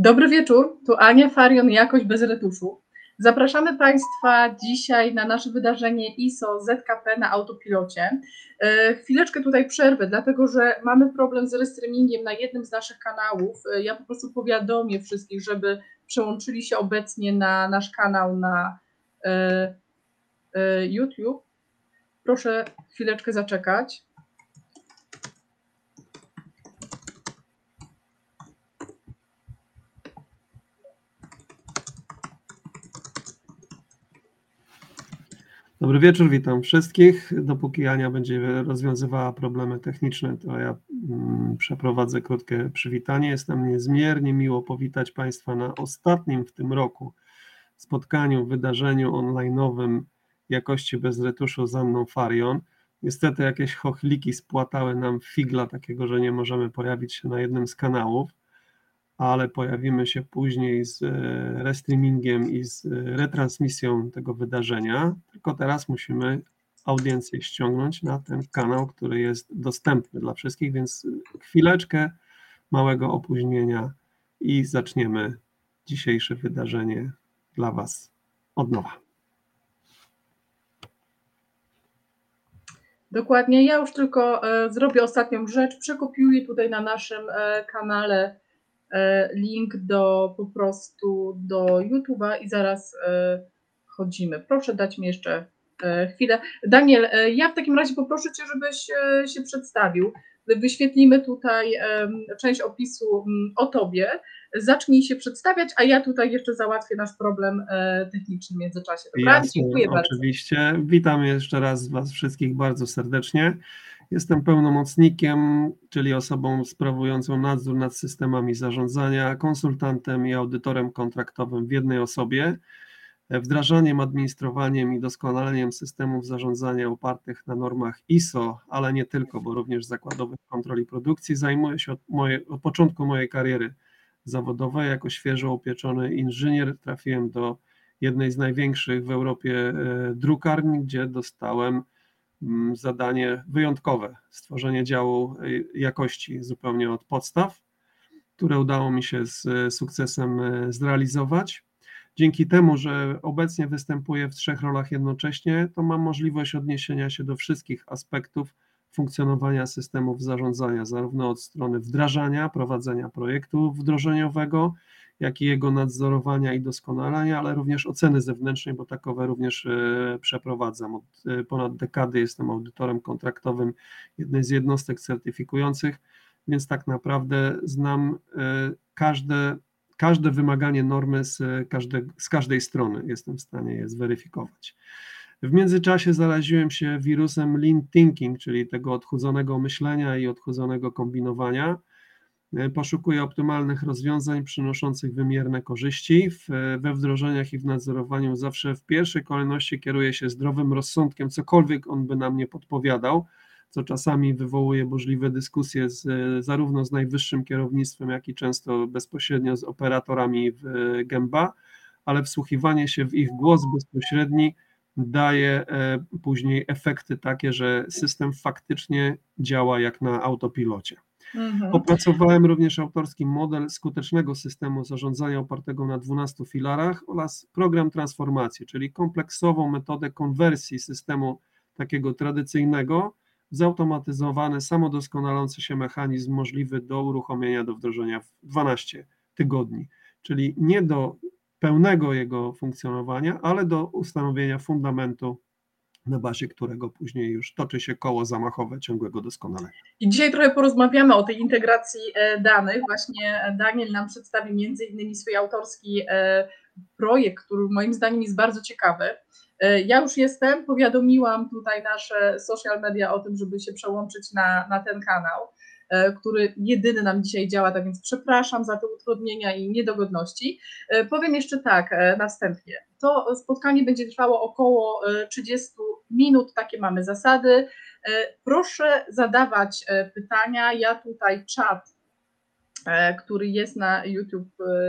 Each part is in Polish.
Dobry wieczór, tu Ania Farion, Jakość bez retuszu. Zapraszamy Państwa dzisiaj na nasze wydarzenie ISO ZKP na autopilocie. E, chwileczkę tutaj przerwę, dlatego że mamy problem z restreamingiem na jednym z naszych kanałów. E, ja po prostu powiadomię wszystkich, żeby przełączyli się obecnie na nasz kanał na e, YouTube. Proszę chwileczkę zaczekać. Dobry wieczór, witam wszystkich. Dopóki Ania będzie rozwiązywała problemy techniczne, to ja mm, przeprowadzę krótkie przywitanie. Jest nam niezmiernie miło powitać Państwa na ostatnim w tym roku spotkaniu, wydarzeniu online'owym jakości bez retuszu z Anną Farion. Niestety jakieś chochliki spłatały nam figla takiego, że nie możemy pojawić się na jednym z kanałów ale pojawimy się później z e, restreamingiem i z e, retransmisją tego wydarzenia. Tylko teraz musimy audiencję ściągnąć na ten kanał, który jest dostępny dla wszystkich, więc chwileczkę małego opóźnienia i zaczniemy dzisiejsze wydarzenie dla Was od nowa. Dokładnie. Ja już tylko e, zrobię ostatnią rzecz. Przekopiuję tutaj na naszym kanale link do po prostu do YouTube'a i zaraz e, chodzimy. Proszę dać mi jeszcze e, chwilę. Daniel, ja w takim razie poproszę Cię, żebyś się przedstawił. Wyświetlimy tutaj część opisu o Tobie. Zacznij się przedstawiać, a ja tutaj jeszcze załatwię nasz problem techniczny w międzyczasie. Dobra? Jasne, Dziękuję bardzo. Oczywiście. Witam jeszcze raz Was wszystkich bardzo serdecznie. Jestem pełnomocnikiem, czyli osobą sprawującą nadzór nad systemami zarządzania, konsultantem i audytorem kontraktowym w jednej osobie. Wdrażaniem, administrowaniem i doskonaleniem systemów zarządzania opartych na normach ISO, ale nie tylko, bo również zakładowych kontroli produkcji, zajmuję się od, moje, od początku mojej kariery zawodowej. Jako świeżo upieczony inżynier trafiłem do jednej z największych w Europie e, drukarni, gdzie dostałem zadanie wyjątkowe stworzenie działu y, jakości zupełnie od podstaw, które udało mi się z sukcesem y, zrealizować. Dzięki temu, że obecnie występuję w trzech rolach jednocześnie, to mam możliwość odniesienia się do wszystkich aspektów funkcjonowania systemów zarządzania, zarówno od strony wdrażania, prowadzenia projektu wdrożeniowego, jak i jego nadzorowania i doskonalenia, ale również oceny zewnętrznej, bo takowe również e, przeprowadzam. Od e, ponad dekady jestem audytorem kontraktowym jednej z jednostek certyfikujących, więc tak naprawdę znam e, każde, każde wymaganie normy z, każde, z każdej strony, jestem w stanie je zweryfikować. W międzyczasie zaraziłem się wirusem lean thinking, czyli tego odchudzonego myślenia i odchudzonego kombinowania E, poszukuję optymalnych rozwiązań przynoszących wymierne korzyści. W, we wdrożeniach i w nadzorowaniu zawsze w pierwszej kolejności kieruję się zdrowym rozsądkiem, cokolwiek on by nam nie podpowiadał, co czasami wywołuje burzliwe dyskusje z, zarówno z najwyższym kierownictwem, jak i często bezpośrednio z operatorami w gęba, ale wsłuchiwanie się w ich głos bezpośredni daje e, później efekty takie, że system faktycznie działa jak na autopilocie. Mhm. Opracowałem również autorski model skutecznego systemu zarządzania opartego na 12 filarach oraz program transformacji, czyli kompleksową metodę konwersji systemu takiego tradycyjnego w zautomatyzowany, samodoskonalący się mechanizm możliwy do uruchomienia, do wdrożenia w 12 tygodni, czyli nie do pełnego jego funkcjonowania, ale do ustanowienia fundamentu na bazie którego później już toczy się koło zamachowe ciągłego doskonalenia. I dzisiaj trochę porozmawiamy o tej integracji e, danych. Właśnie Daniel nam przedstawi między innymi swój autorski e, projekt, który moim zdaniem jest bardzo ciekawy. E, ja już jestem, powiadomiłam tutaj nasze social media o tym, żeby się przełączyć na, na ten kanał. E, który jedyny nam dzisiaj działa, tak więc przepraszam za te utrudnienia i niedogodności. E, powiem jeszcze tak e, następnie. To spotkanie będzie trwało około 30 minut, takie mamy zasady. Proszę zadawać pytania. Ja tutaj czat który jest na YouTube,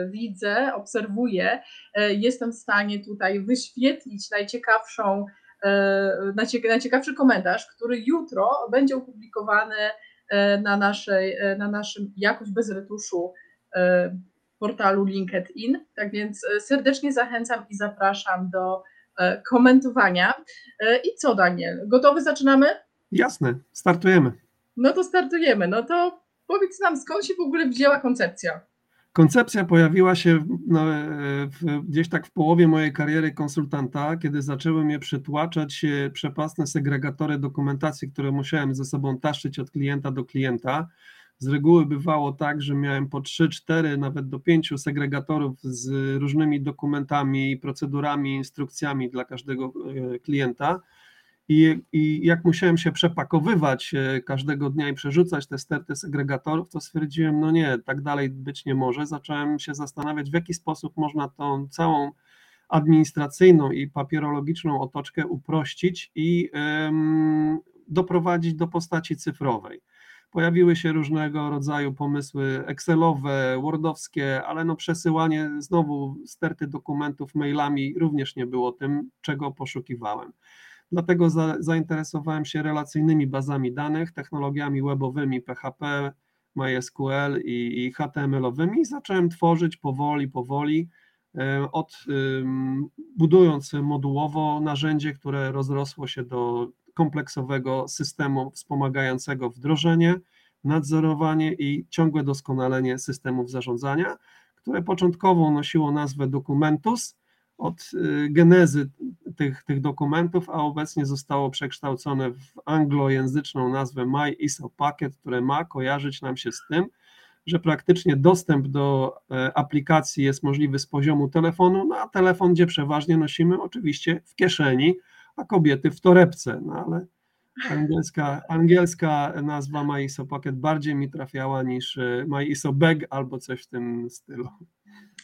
widzę, obserwuję. Jestem w stanie tutaj wyświetlić najciekawszą, najciekawszy komentarz, który jutro będzie opublikowany na, naszej, e, na naszym jakoś bez retuszu e, portalu LinkedIn. Tak więc serdecznie zachęcam i zapraszam do komentowania. I co, Daniel? Gotowy? Zaczynamy? Jasne, startujemy. No to startujemy. No to powiedz nam, skąd się w ogóle wzięła koncepcja? Koncepcja pojawiła się no, w, gdzieś tak w połowie mojej kariery konsultanta, kiedy zaczęły mnie przytłaczać przepasne segregatory dokumentacji, które musiałem ze sobą taszczyć od klienta do klienta. Z reguły bywało tak, że miałem po 3, 4, nawet do 5 segregatorów z różnymi dokumentami, procedurami, instrukcjami dla każdego e, klienta i, I jak musiałem się przepakowywać e, każdego dnia i przerzucać te sterty segregatorów, to stwierdziłem, no nie, tak dalej być nie może. Zacząłem się zastanawiać, w jaki sposób można tą całą administracyjną i papierologiczną otoczkę uprościć i um, doprowadzić do postaci cyfrowej. Pojawiły się różnego rodzaju pomysły Excelowe, Wordowskie, ale no przesyłanie znowu sterty dokumentów mailami również nie było tym, czego poszukiwałem. Dlatego za, zainteresowałem się relacyjnymi bazami danych, technologiami webowymi PHP, MySQL i, i HTML-owymi i zacząłem tworzyć powoli, powoli, e, od, budując modułowo narzędzie, które rozrosło się do kompleksowego systemu wspomagającego wdrożenie, nadzorowanie i ciągłe doskonalenie systemów zarządzania, które początkowo nosiło nazwę Documentus, od y, genezy tych, tych dokumentów, a obecnie zostało przekształcone w anglojęzyczną nazwę My ISO Packet, które ma kojarzyć nam się z tym, że praktycznie dostęp do e, aplikacji jest możliwy z poziomu telefonu, no a telefon, gdzie przeważnie nosimy oczywiście w kieszeni, a kobiety w torebce, no ale angielska, angielska nazwa My ISO Packet bardziej mi trafiała niż e, My ISO Bag albo coś w tym stylu.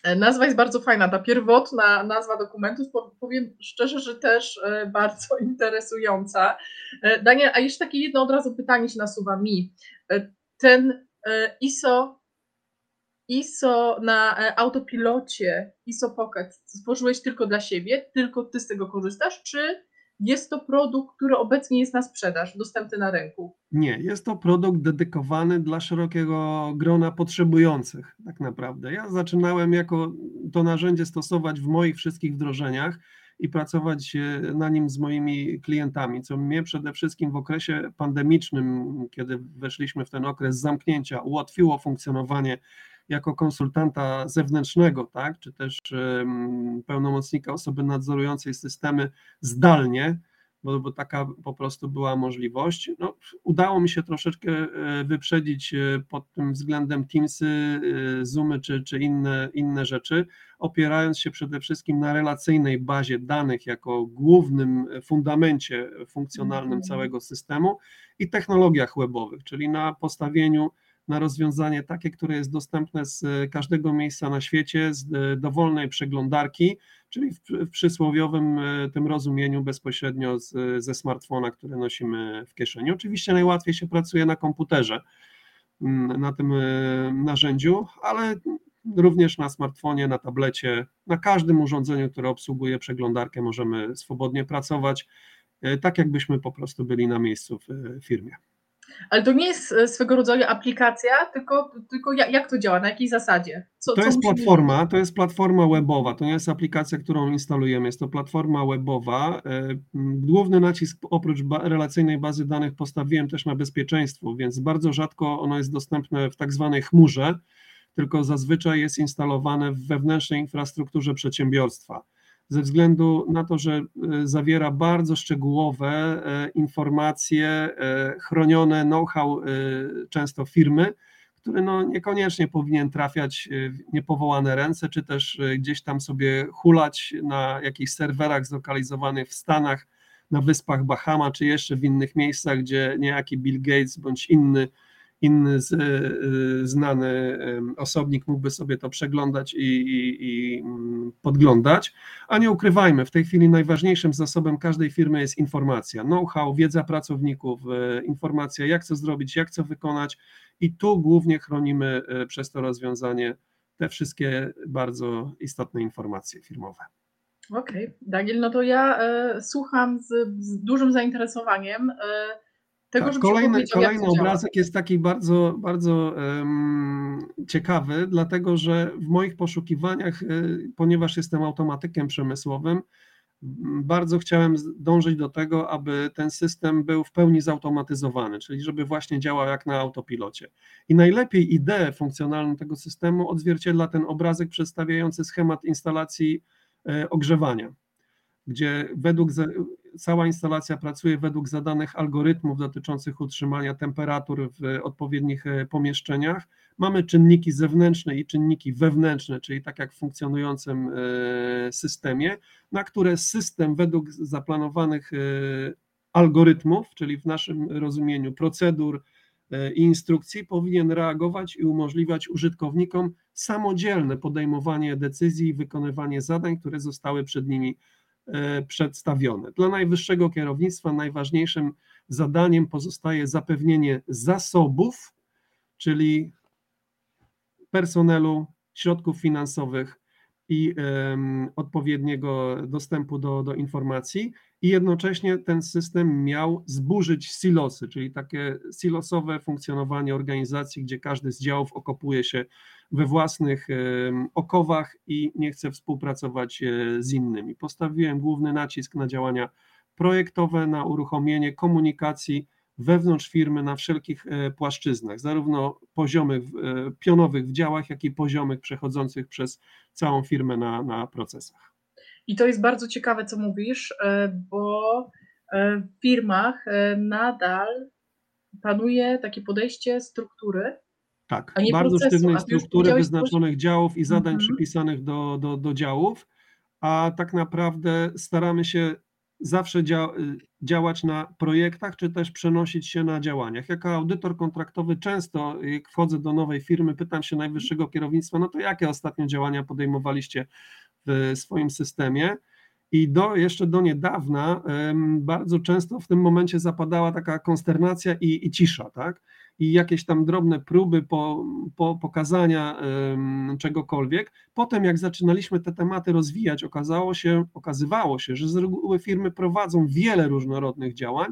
E, nazwa jest bardzo fajna. Ta pierwotna nazwa dokumentu, powiem szczerze, że też e, bardzo interesująca. E, Daniel, a jeszcze takie jedno od razu pytanie się nasuwa mi. Ten ISO, ISO na autopilocie, ISO Pocket stworzyłeś tylko dla siebie, tylko ty z tego korzystasz, czy jest to produkt, który obecnie jest na sprzedaż, dostępny na rynku? Nie, jest to produkt dedykowany dla szerokiego grona potrzebujących, tak naprawdę. Ja zaczynałem jako to narzędzie stosować w moich wszystkich wdrożeniach i pracować e, na nim z moimi klientami, co mnie przede wszystkim w okresie pandemicznym, kiedy weszliśmy w ten okres zamknięcia, ułatwiło funkcjonowanie jako konsultanta zewnętrznego, tak, czy też pełnomocnika osoby nadzorującej systemy zdalnie, bo, bo, taka po prostu była możliwość. No, udało mi się troszeczkę e, wyprzedzić e, pod tym względem Teamsy, e, Zoomy czy, czy inne, inne rzeczy, opierając się przede wszystkim na relacyjnej bazie danych jako głównym fundamencie funkcjonalnym mhm. całego systemu i technologiach webowych, czyli na postawieniu na rozwiązanie takie, które jest dostępne z e, każdego miejsca na świecie, z e, dowolnej przeglądarki, czyli w, w przysłowiowym e, tym rozumieniu bezpośrednio z, ze smartfona, który nosimy w kieszeni. Oczywiście najłatwiej się pracuje na komputerze, mm, na tym narzędziu, ale również na smartfonie, na tablecie, na każdym urządzeniu, które obsługuje przeglądarkę możemy swobodnie pracować, tak jakbyśmy po prostu byli na miejscu w firmie. Ale to nie jest e, swego rodzaju aplikacja, tylko, tylko jak to działa, na jakiej zasadzie? Co, to co jest platforma, to jest platforma webowa, to nie jest aplikacja, którą instalujemy, jest to platforma webowa. E, główny nacisk oprócz relacyjnej bazy danych postawiłem też na bezpieczeństwo, więc bardzo rzadko ono jest dostępne w tak zwanej chmurze, tylko zazwyczaj jest instalowane w wewnętrznej infrastrukturze przedsiębiorstwa ze względu na to, że e, zawiera bardzo szczegółowe e, informacje, e, chronione know-how często firmy, który no niekoniecznie powinien trafiać w niepowołane ręce, czy też gdzieś tam sobie hulać na jakichś serwerach zlokalizowanych w Stanach, na wyspach Bahama, czy jeszcze w innych miejscach, gdzie niejaki Bill Gates bądź inny inny z, y, znany osobnik mógłby sobie to przeglądać i, i, i, mm, podglądać, a nie ukrywajmy, w tej chwili najważniejszym zasobem każdej firmy jest informacja, know-how, wiedza pracowników, e, informacja jak co zrobić, jak co wykonać i tu głównie chronimy e, przez to rozwiązanie te wszystkie bardzo istotne informacje firmowe. Okej, okay. Daniel, no to ja e, słucham z, z, dużym zainteresowaniem. E, tego, Tak, kolejny, kolejny działa. obrazek jest taki bardzo, bardzo em, ciekawy, dlatego że w moich poszukiwaniach, y, ponieważ jestem automatykiem przemysłowym, bardzo chciałem dążyć do tego, aby ten system był w pełni zautomatyzowany, czyli żeby właśnie działał jak na autopilocie. I najlepiej ideę funkcjonalną tego systemu odzwierciedla ten obrazek przedstawiający schemat instalacji e, ogrzewania gdzie według cała instalacja pracuje według zadanych algorytmów dotyczących utrzymania temperatur w odpowiednich e, pomieszczeniach. Mamy czynniki zewnętrzne i czynniki wewnętrzne, czyli tak jak w funkcjonującym e, systemie, na które system według zaplanowanych e, algorytmów, czyli w naszym rozumieniu procedur i instrukcji, powinien reagować i umożliwiać użytkownikom samodzielne podejmowanie decyzji i wykonywanie zadań, które zostały przed nimi przedstawione. Dla najwyższego kierownictwa najważniejszym zadaniem pozostaje zapewnienie zasobów, czyli personelu, środków finansowych i odpowiedniego dostępu do, do informacji, i jednocześnie ten system miał zburzyć silosy, czyli takie silosowe funkcjonowanie organizacji, gdzie każdy z działów okopuje się we własnych okowach i nie chce współpracować e, z innymi. Postawiłem główny nacisk na działania projektowe, na uruchomienie komunikacji wewnątrz firmy na wszelkich e, płaszczyznach, zarówno poziomych, e, pionowych w działach, jak i poziomych przechodzących przez całą firmę na, na procesach. I to jest bardzo ciekawe, co mówisz, bo w firmach nadal panuje takie podejście struktury, Tak, bardzo procesu, sztywnej już struktury wyznaczonych działów i zadań Mhm. przypisanych do, do, do działów, a tak naprawdę staramy się zawsze dzia, y, działać na projektach, czy też przenosić się na działaniach. Jako audytor kontraktowy często, jak wchodzę do nowej firmy, pytam się najwyższego kierownictwa, no to jakie ostatnio działania podejmowaliście w swoim systemie? I do, jeszcze do niedawna bardzo często w tym momencie zapadała taka konsternacja i, i cisza, tak? I jakieś tam drobne próby po, po pokazania czegokolwiek. Potem, jak zaczynaliśmy te tematy rozwijać, okazało się, okazywało się, że z reguły firmy prowadzą wiele różnorodnych działań,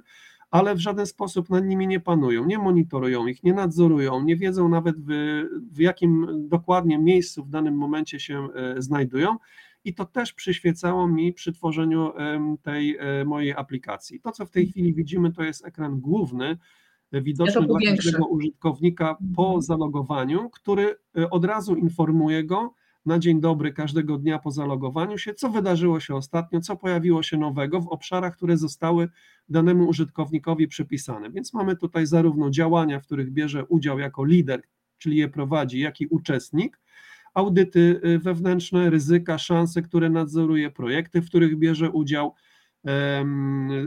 ale w żaden sposób nad nimi nie panują, nie monitorują ich, nie nadzorują, nie wiedzą nawet w, w jakim dokładnie miejscu w danym momencie się e, znajdują i to też przyświecało mi przy tworzeniu tej e, mojej aplikacji. To, co w tej chwili widzimy, to jest ekran główny, widoczny dla każdego użytkownika po Mhm. zalogowaniu, który e, od razu informuje go na dzień dobry każdego dnia po zalogowaniu się, co wydarzyło się ostatnio, co pojawiło się nowego w obszarach, które zostały danemu użytkownikowi przypisane. Więc mamy tutaj zarówno działania, w których bierze udział jako lider, czyli je prowadzi, jak i uczestnik, audyty y, wewnętrzne, ryzyka, szanse, które nadzoruje, projekty, w których bierze udział,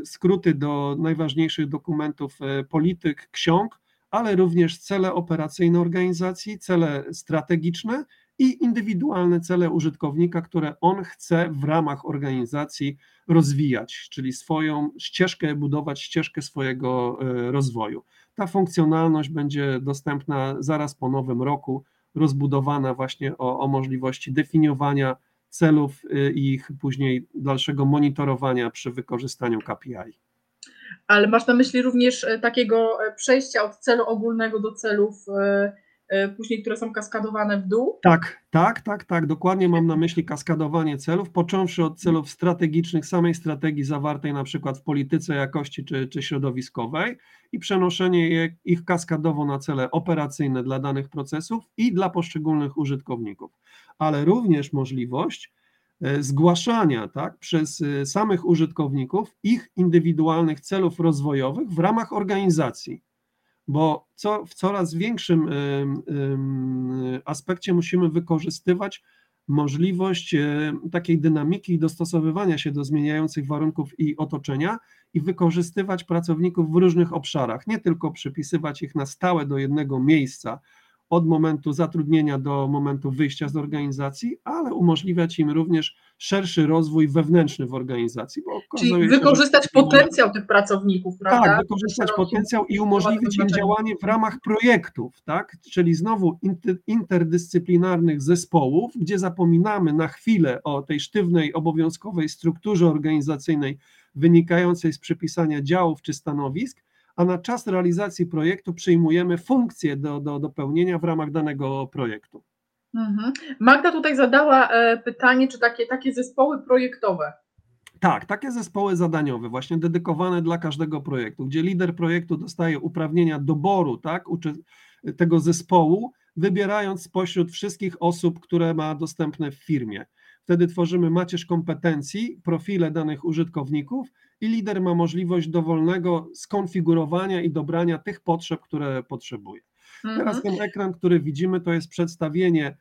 skróty do najważniejszych dokumentów e, polityk, ksiąg, ale również cele operacyjne organizacji, cele strategiczne i indywidualne cele użytkownika, które on chce w ramach organizacji rozwijać, czyli swoją ścieżkę, budować ścieżkę swojego e, rozwoju. Ta funkcjonalność będzie dostępna zaraz po nowym roku, rozbudowana właśnie o, o możliwości definiowania celów y, i ich później dalszego monitorowania przy wykorzystaniu KPI. ale masz na myśli również e, takiego e, przejścia od celu ogólnego do celów e, później, które są kaskadowane w dół? Tak, tak, tak, tak. Dokładnie mam na myśli kaskadowanie celów, począwszy od celów strategicznych, samej strategii zawartej na przykład w polityce jakości czy, czy środowiskowej i przenoszenie je, ich kaskadowo na cele operacyjne dla danych procesów i dla poszczególnych użytkowników, ale również możliwość e, zgłaszania tak, przez e, samych użytkowników ich indywidualnych celów rozwojowych w ramach organizacji bo co, w coraz większym aspekcie musimy wykorzystywać możliwość e, takiej dynamiki i dostosowywania się do zmieniających warunków i otoczenia i wykorzystywać pracowników w różnych obszarach, nie tylko przypisywać ich na stałe do jednego miejsca od momentu zatrudnienia do momentu wyjścia z organizacji, ale umożliwiać im również szerszy rozwój wewnętrzny w organizacji. Bo Czyli okazuje się, wykorzystać potencjał tych pracowników, prawda? tak, wykorzystać potencjał i umożliwić im działanie w ramach projektów, tak? Czyli znowu inter, interdyscyplinarnych zespołów, gdzie zapominamy na chwilę o tej sztywnej, obowiązkowej strukturze organizacyjnej wynikającej z przypisania działów czy stanowisk, a na czas realizacji projektu przyjmujemy funkcje do, do, do pełnienia w ramach danego projektu. Mhm. Magda tutaj zadała e, pytanie, czy takie, takie zespoły projektowe. Tak, takie zespoły zadaniowe, właśnie dedykowane dla każdego projektu, gdzie lider projektu dostaje uprawnienia doboru tak, tego zespołu, wybierając spośród wszystkich osób, które ma dostępne w firmie. Wtedy tworzymy macierz kompetencji, profile danych użytkowników i lider ma możliwość dowolnego skonfigurowania i dobrania tych potrzeb, które potrzebuje. Mhm. Teraz ten ekran, który widzimy, to jest przedstawienie e,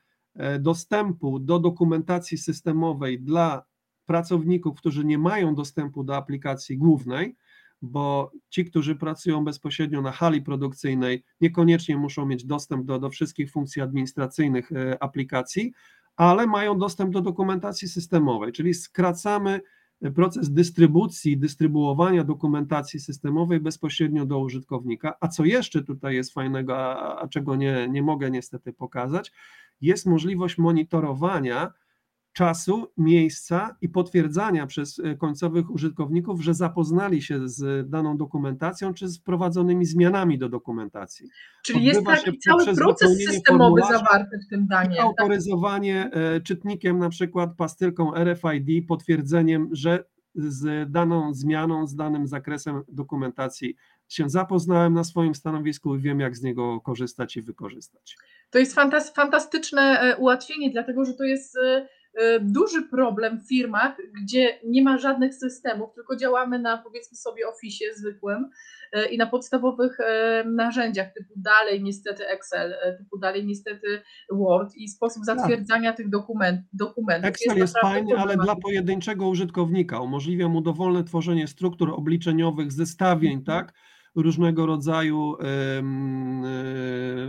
dostępu do dokumentacji systemowej dla pracowników, którzy nie mają dostępu do aplikacji głównej, bo ci, którzy pracują bezpośrednio na hali produkcyjnej, niekoniecznie muszą mieć dostęp do, do wszystkich funkcji administracyjnych e, aplikacji, ale mają dostęp do dokumentacji systemowej, czyli skracamy proces dystrybucji, dystrybuowania dokumentacji systemowej bezpośrednio do użytkownika. A co jeszcze tutaj jest fajnego, a, a czego nie, nie mogę niestety pokazać, jest możliwość monitorowania czasu, miejsca i potwierdzania przez e, końcowych użytkowników, że zapoznali się z daną dokumentacją czy z wprowadzonymi zmianami do dokumentacji. Czyli Odbywa jest taki cały proces systemowy zawarty w tym daniu. Tak? Autoryzowanie tak? czytnikiem na przykład pastylką RFID, potwierdzeniem, że z daną zmianą, z danym zakresem dokumentacji się zapoznałem na swoim stanowisku i wiem, jak z niego korzystać i wykorzystać. To jest fantastyczne e, ułatwienie, dlatego że to jest Y, duży problem w firmach, gdzie nie ma żadnych systemów, tylko działamy na powiedzmy sobie Office zwykłym i na podstawowych narzędziach typu dalej niestety Excel, typu dalej niestety Word i sposób tak. zatwierdzania tak. tych dokument, dokumentów. Excel jest, jest fajny, ale dla pojedynczego użytkownika umożliwia mu dowolne tworzenie struktur obliczeniowych, zestawień, mhm. tak? Różnego rodzaju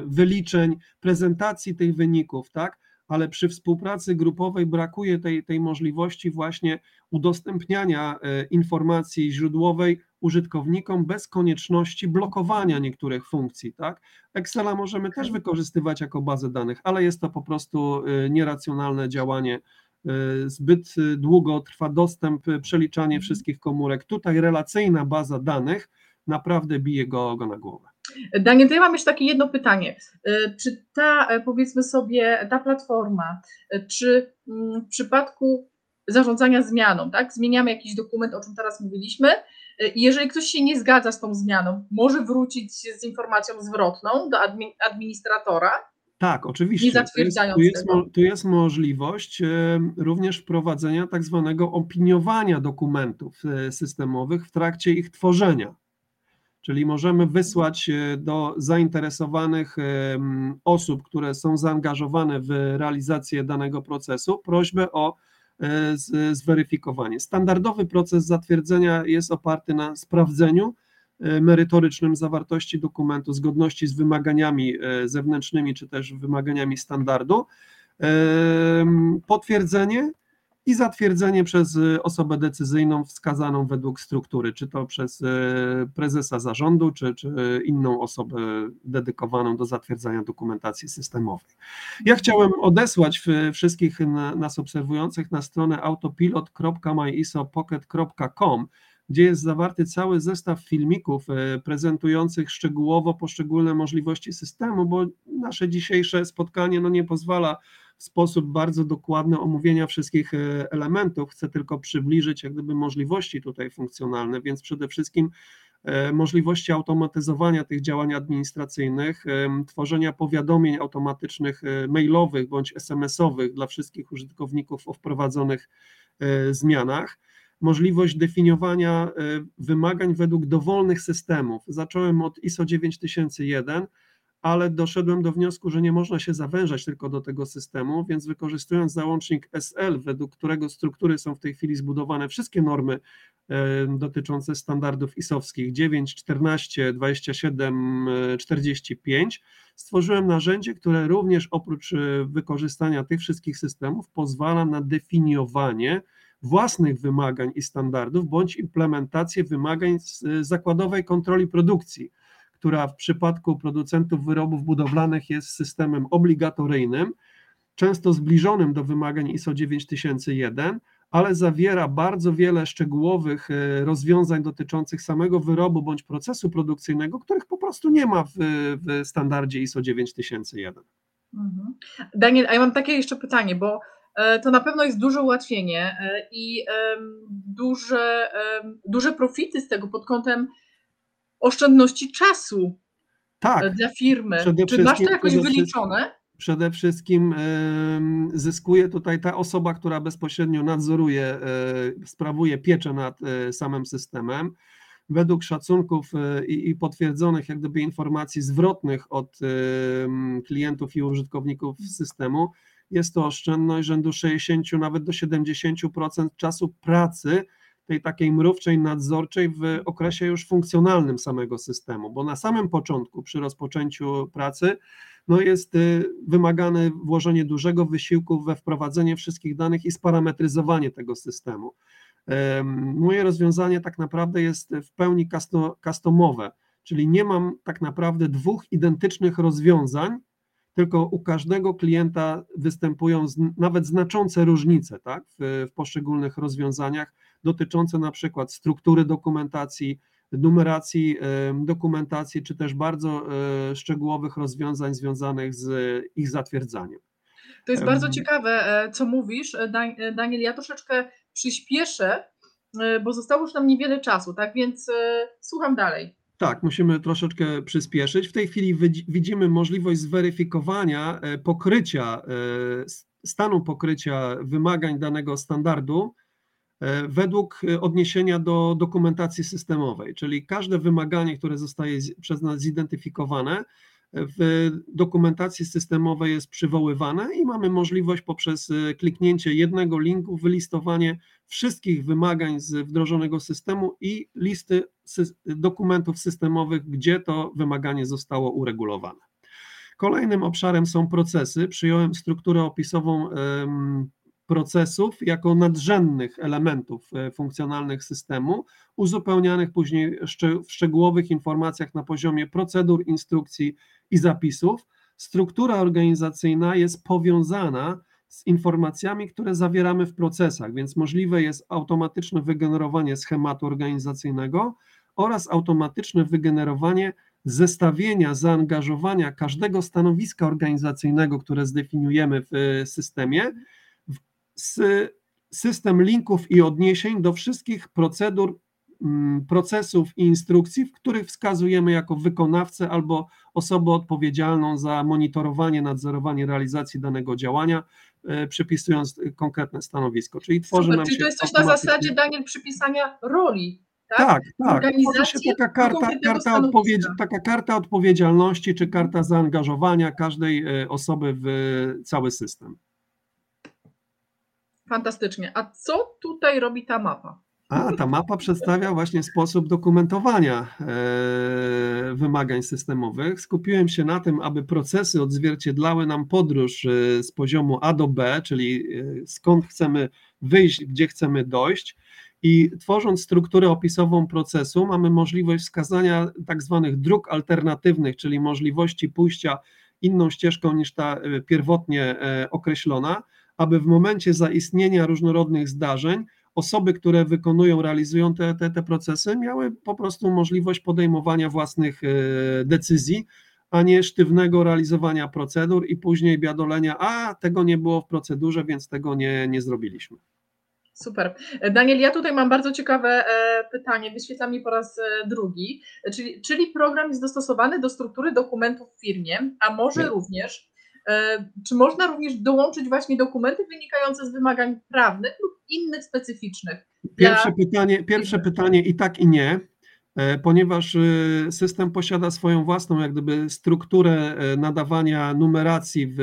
wyliczeń, prezentacji tych wyników, tak? ale przy współpracy grupowej brakuje tej, tej możliwości właśnie udostępniania e, informacji źródłowej użytkownikom bez konieczności blokowania niektórych funkcji. Tak? Excela możemy też wykorzystywać jako bazę danych, ale jest to po prostu e, nieracjonalne działanie. E, zbyt długo trwa dostęp, przeliczanie mhm. wszystkich komórek. Tutaj relacyjna baza danych naprawdę bije go, go na głowę. Daniel, to ja mam jeszcze takie jedno pytanie. E, czy ta, e, powiedzmy sobie, ta platforma, e, czy mm, w przypadku zarządzania zmianą, tak, zmieniamy jakiś dokument, o czym teraz mówiliśmy, i jeżeli ktoś się nie zgadza z tą zmianą, może wrócić z informacją zwrotną do administratora? Tak, oczywiście. Nie zatwierdzając tu jest, tu jest, tu jest możliwość również wprowadzenia tak zwanego opiniowania dokumentów systemowych w trakcie ich tworzenia. Czyli możemy wysłać e, do zainteresowanych osób, które są zaangażowane w realizację danego procesu, prośbę o e, zweryfikowanie. Standardowy proces zatwierdzenia jest oparty na sprawdzeniu e, merytorycznym zawartości dokumentu, zgodności z wymaganiami zewnętrznymi czy też wymaganiami standardu. Potwierdzenie i zatwierdzenie przez y, osobę decyzyjną wskazaną według struktury, czy to przez y, prezesa zarządu, czy, czy inną osobę dedykowaną do zatwierdzania dokumentacji systemowej. Ja chciałem odesłać wszystkich nas obserwujących na stronę autopilot.myisopocket.com, gdzie jest zawarty cały zestaw filmików y, prezentujących szczegółowo poszczególne możliwości systemu, bo nasze dzisiejsze spotkanie no, nie pozwala sposób bardzo dokładny omówienia wszystkich e, elementów. Chcę tylko przybliżyć jak gdyby możliwości tutaj funkcjonalne, więc przede wszystkim e, możliwości automatyzowania tych działań administracyjnych, tworzenia powiadomień automatycznych e, mailowych bądź SMS-owych dla wszystkich użytkowników o wprowadzonych zmianach, możliwość definiowania wymagań według dowolnych systemów. Zacząłem od ISO 9001, ale doszedłem do wniosku, że nie można się zawężać tylko do tego systemu, więc wykorzystując załącznik SL, według którego struktury są w tej chwili zbudowane wszystkie normy e, dotyczące standardów ISowskich 9, 14, 27, 45, stworzyłem narzędzie, które również oprócz e, wykorzystania tych wszystkich systemów pozwala na definiowanie własnych wymagań i standardów bądź implementację wymagań z zakładowej kontroli produkcji która w przypadku producentów wyrobów budowlanych jest systemem obligatoryjnym, często zbliżonym do wymagań ISO 9001, ale zawiera bardzo wiele szczegółowych e, rozwiązań dotyczących samego wyrobu bądź procesu produkcyjnego, których po prostu nie ma w, w standardzie ISO 9001. Mhm. Daniel, a ja mam takie jeszcze pytanie, bo e, to na pewno jest duże ułatwienie e, i duże, duże profity z tego pod kątem oszczędności czasu tak, dla firmy. Czy masz to jakoś wyliczone? Przede wszystkim zyskuje tutaj ta osoba, która bezpośrednio nadzoruje, e, sprawuje pieczę nad e, samym systemem. Według szacunków e, i, potwierdzonych jak gdyby informacji zwrotnych od klientów i użytkowników systemu, jest to oszczędność rzędu 60 nawet do 70% czasu pracy tej takiej mrówczej, nadzorczej w okresie już funkcjonalnym samego systemu, bo na samym początku, przy rozpoczęciu pracy, no jest y, wymagane włożenie dużego wysiłku we wprowadzenie wszystkich danych i sparametryzowanie tego systemu. Moje rozwiązanie tak naprawdę jest w pełni customowe, czyli nie mam tak naprawdę dwóch identycznych rozwiązań, tylko u każdego klienta występują nawet znaczące różnice tak, w, w poszczególnych rozwiązaniach dotyczące na przykład struktury dokumentacji, numeracji dokumentacji, czy też bardzo e, szczegółowych rozwiązań związanych z ich zatwierdzaniem. To jest bardzo ciekawe, e, co mówisz, e, Daniel. Ja troszeczkę przyspieszę, bo zostało już nam niewiele czasu, tak więc słucham dalej. Tak, musimy troszeczkę przyspieszyć. W tej chwili widzimy możliwość zweryfikowania pokrycia, stanu pokrycia wymagań danego standardu E, według e, odniesienia do dokumentacji systemowej, czyli każde wymaganie, które zostaje przez nas zidentyfikowane, e, w dokumentacji systemowej jest przywoływane i mamy możliwość poprzez kliknięcie jednego linku wylistowanie wszystkich wymagań z wdrożonego systemu i listy dokumentów systemowych, gdzie to wymaganie zostało uregulowane. Kolejnym obszarem są procesy. Przyjąłem strukturę opisową procesów jako nadrzędnych elementów e, funkcjonalnych systemu, uzupełnianych później w szczegółowych informacjach na poziomie procedur, instrukcji i zapisów. Struktura organizacyjna jest powiązana z informacjami, które zawieramy w procesach, więc możliwe jest automatyczne wygenerowanie schematu organizacyjnego oraz automatyczne wygenerowanie zestawienia zaangażowania każdego stanowiska organizacyjnego, które zdefiniujemy w e, systemie system linków i odniesień do wszystkich procedur, mm, procesów i instrukcji, w których wskazujemy jako wykonawcę albo osobę odpowiedzialną za monitorowanie, nadzorowanie realizacji danego działania, e, przypisując konkretne stanowisko. Czyli tworzy Super, nam czyli to jest coś na zasadzie, Daniel, przypisania roli. Tak, tak. tak. Się taka karta, karta, odpowiedzi, taka karta odpowiedzialności czy karta zaangażowania każdej e, osoby w cały system. Fantastycznie. A co tutaj robi ta mapa? A, ta mapa przedstawia właśnie sposób dokumentowania e, wymagań systemowych. Skupiłem się na tym, aby procesy odzwierciedlały nam podróż e, z poziomu A do B, czyli e, skąd chcemy wyjść, gdzie chcemy dojść. I tworząc strukturę opisową procesu, mamy możliwość wskazania tak zwanych dróg alternatywnych, czyli możliwości pójścia inną ścieżką niż ta pierwotnie określona aby w momencie zaistnienia różnorodnych zdarzeń osoby, które wykonują, realizują te, te, te procesy, miały po prostu możliwość podejmowania własnych e, decyzji, a nie sztywnego realizowania procedur i później biadolenia, a tego nie było w procedurze, więc tego nie, nie zrobiliśmy. Super. Daniel, ja tutaj mam bardzo ciekawe e, pytanie, wyświetlam mi po raz e, drugi. Czyli, czyli program jest dostosowany do struktury dokumentów w firmie, a może nie. również czy można również dołączyć właśnie dokumenty wynikające z wymagań prawnych lub innych specyficznych? Pierwsze, dla... pytanie, pierwsze pytanie i tak i nie, e, ponieważ e, system posiada swoją własną jak gdyby strukturę nadawania numeracji w,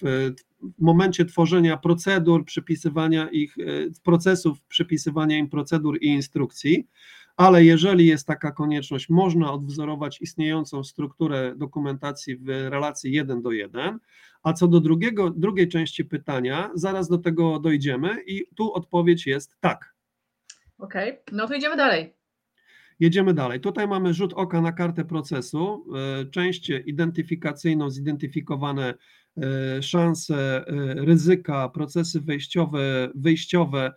w momencie tworzenia procedur, przypisywania ich, procesów, przypisywania im procedur i instrukcji ale jeżeli jest taka konieczność, można odwzorować istniejącą strukturę dokumentacji w relacji 1 do 1. A co do drugiego, drugiej części pytania, zaraz do tego dojdziemy i tu odpowiedź jest tak. Okej, okay. no to idziemy dalej. Jedziemy dalej. Tutaj mamy rzut oka na kartę procesu. E, część identyfikacyjną, zidentyfikowane e, szanse, e, ryzyka, procesy wejściowe, wyjściowe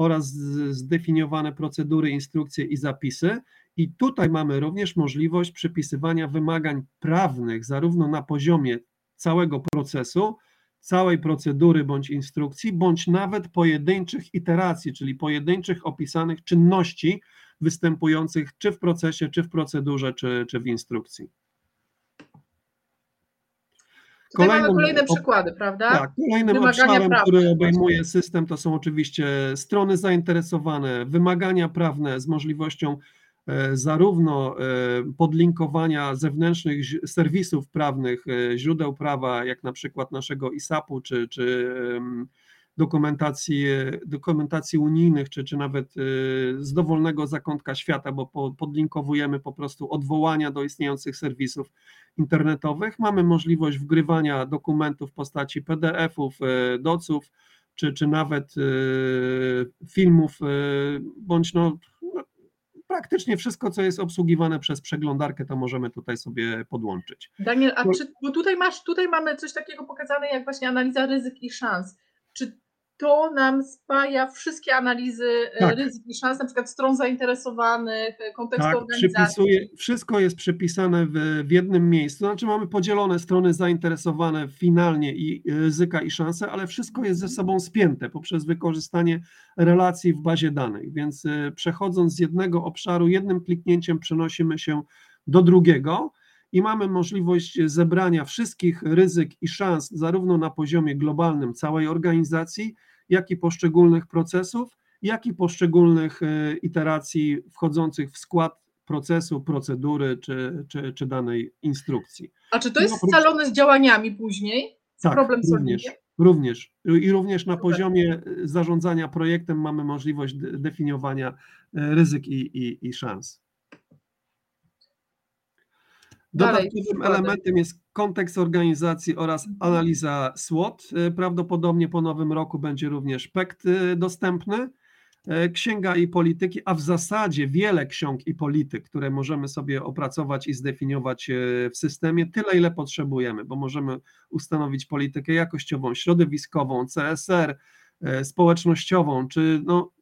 oraz zdefiniowane procedury, instrukcje i zapisy. I tutaj mamy również możliwość przypisywania wymagań prawnych, zarówno na poziomie całego procesu, całej procedury bądź instrukcji, bądź nawet pojedynczych iteracji, czyli pojedynczych opisanych czynności występujących czy w procesie, czy w procedurze, czy, czy w instrukcji. Kolejnym, mamy kolejne przykłady, prawda? Tak, kolejnym Wymagania obszarem, prawne. który obejmuje system, to są oczywiście strony zainteresowane, wymagania prawne z możliwością E, zarówno e, podlinkowania zewnętrznych serwisów prawnych, e, źródeł prawa, jak na przykład naszego ISAP-u, czy, czy dokumentacji, dokumentacji unijnych, czy, czy nawet z dowolnego zakątka świata, bo podlinkowujemy po prostu odwołania do istniejących serwisów internetowych. Mamy możliwość wgrywania dokumentów w postaci PDF-ów, doców, czy, czy nawet filmów, bądź no, praktycznie wszystko, co jest obsługiwane przez przeglądarkę, to możemy tutaj sobie podłączyć. Daniel, a czy, bo tutaj masz, tutaj mamy coś takiego pokazane jak właśnie analiza ryzyk i szans. Czy to nam spaja wszystkie analizy e, tak. ryzyk i szans, na przykład stron zainteresowanych, e, kontekstu tak, organizacji. Wszystko jest przypisane w, w jednym miejscu. Znaczy mamy podzielone strony zainteresowane finalnie i ryzyka i szanse, ale wszystko jest ze mhm. sobą spięte poprzez wykorzystanie relacji w bazie danych. Więc e, przechodząc z jednego obszaru, jednym kliknięciem przenosimy się do drugiego i mamy możliwość zebrania wszystkich ryzyk i szans, zarówno na poziomie globalnym całej organizacji, jak i poszczególnych procesów, jak i poszczególnych e, iteracji wchodzących w skład procesu, procedury czy, czy, czy danej instrukcji. A czy to jest oprócz... scalone z działaniami później? Z tak, problem również, również. I również na poziomie zarządzania projektem mamy możliwość definiowania e, ryzyk i, i, i szans. Dodatkowym elementem jest kontekst organizacji oraz analiza SWOT. Y, prawdopodobnie po nowym roku będzie również PECT y, dostępny. Y, księga i polityki, a w zasadzie wiele ksiąg i polityk, które możemy sobie opracować i zdefiniować w systemie, tyle ile potrzebujemy, bo możemy ustanowić politykę jakościową, środowiskową, CSR, społecznościową, czy no,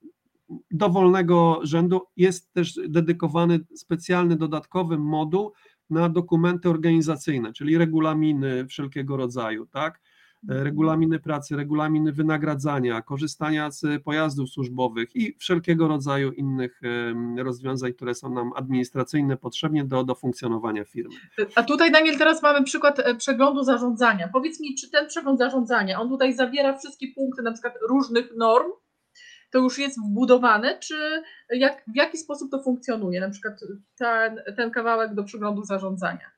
dowolnego rzędu. Jest też dedykowany specjalny dodatkowy moduł na dokumenty organizacyjne, czyli regulaminy wszelkiego rodzaju, tak? Mhm. Regulaminy pracy, regulaminy wynagradzania, korzystania z pojazdów służbowych i wszelkiego rodzaju innych rozwiązań, które są nam administracyjne potrzebne do, do funkcjonowania firmy. A tutaj, Daniel, teraz mamy przykład e, przeglądu zarządzania. Powiedz mi, czy ten przegląd zarządzania, on tutaj zawiera wszystkie punkty na przykład różnych norm, to już jest wbudowane, czy jak, w jaki sposób to funkcjonuje, na przykład ten, ten kawałek do przeglądu zarządzania?